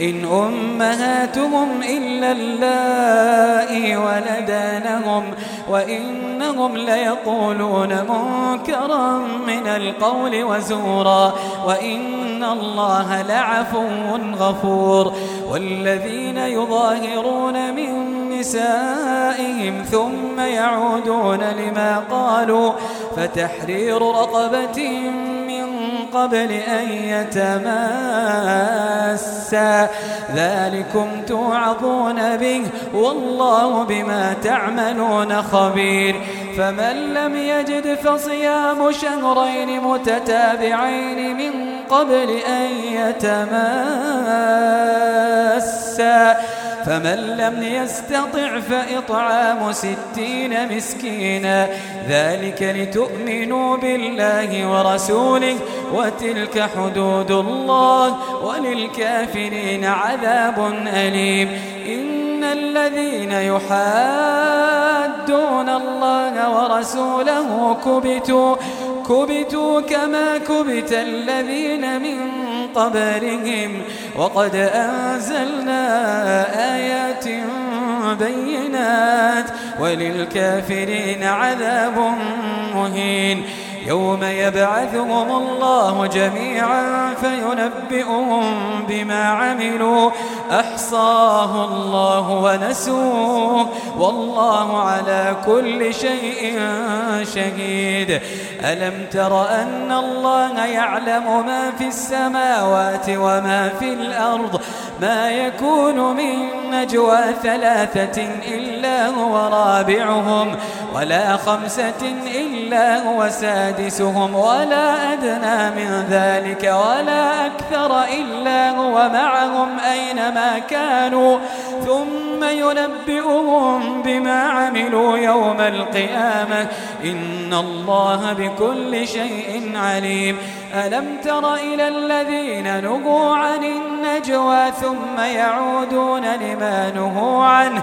إن أمهاتهم إلا اللائي ولدانهم وإنهم ليقولون منكرا من القول وزورا وإن الله لعفو غفور والذين يظاهرون من نسائهم ثم يعودون لما قالوا فتحرير رقبة قبل أن يتماسا ذلكم توعظون به والله بما تعملون خبير. فمن لم يجد فصيام شهرين متتابعين من قبل أن يتماسا فمن لم يستطع فإطعام ستين مسكينا. ذلك لتؤمنوا بالله ورسوله وتلك حدود الله وللكافرين عذاب أليم. إن الذين يحادون الله ورسوله كبتوا كبتوا كما كبت الذين من قبلهم وقد أنزلنا آيات بينات وللكافرين عذاب مهين يوم يبعثهم الله جميعا فينبئهم بما عملوا. أحصاه الله ونسوه. والله على كل شيء شهيد. ألم تر أن الله يعلم ما في السماوات وما في الأرض؟ ما يكون من نجوى ثلاثة إلا هو رابعهم. ولا خمسة إلا هو سادسهم ولا أدنى من ذلك ولا أكثر إلا هو معهم أينما كانوا. ثم ينبئهم بما عملوا يوم القيامة. إن الله بكل شيء عليم. ألم تر إلى الذين نهوا عن النجوى ثم يعودون لما نهوا عنه؟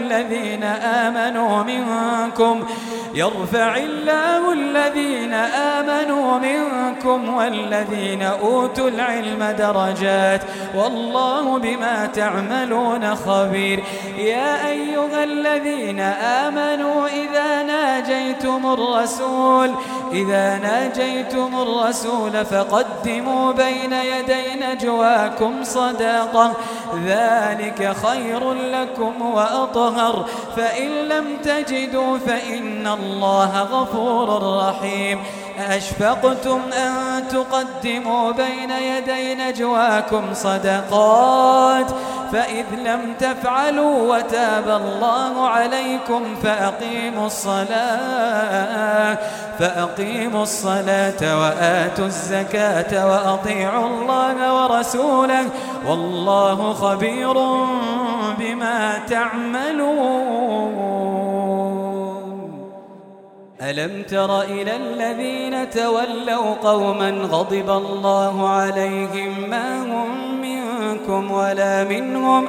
الذين آمنوا منكم. يرفع الله الذين آمنوا منكم والذين أوتوا العلم درجات. والله بما تعملون خبير. يا أيها الذين آمنوا إذا ناجيتم الرسول إذا ناجيتم الرسول فقدموا بين يدي نجواكم صداقة ذلك خير لكم وأطهر. فإن لم تجدوا فإن الله غفور رحيم. أشفقتم أن تقدموا بين يدي نجواكم صدقات. فإذ لم تفعلوا وتاب الله عليكم فأقيموا الصلاة. فأقيموا الصلاة وآتوا الزكاة وأطيعوا الله ورسوله والله خبير بما تعملون. ألم تر إلى الذين تولوا قوما غضب الله عليهم ما هم منكم ولا منهم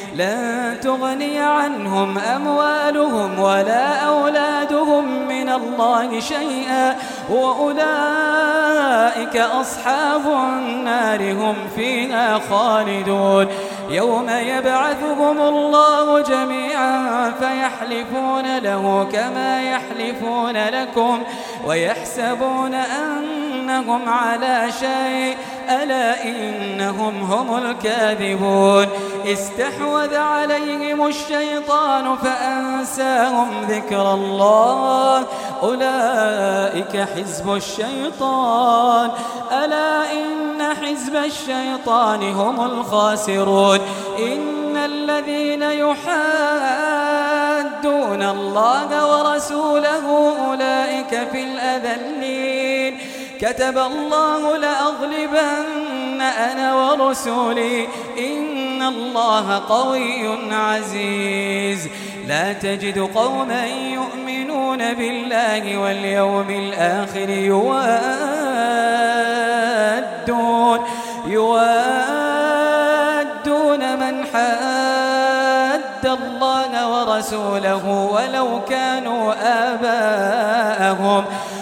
لن تغني عنهم أموالهم ولا أولادهم من الله شيئا وأولئك أصحاب النار هم فيها خالدون. يوم يبعثهم الله جميعا فيحلفون له كما يحلفون لكم ويحسبون أنهم على شيء ألا إنهم هم الكاذبون. استحوذ عليهم الشيطان فأنساهم ذكر الله. أولئك حزب الشيطان. ألا إن حزب الشيطان هم الخاسرون. إن الذين يحادون الله ورسوله أولئك في الأذلين. كتب الله لأغلبن أنا ورسولي. إن الله قوي عزيز. لا تجد قوما يؤمنون بالله واليوم الآخر يوادون. يوادون من حاد الله ورسوله ولو كانوا آباءهم.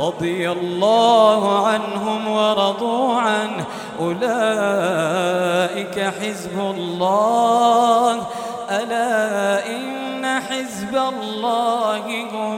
رضي الله عنهم ورضوا عنه. أولئك حزب الله. ألا إن حزب الله هم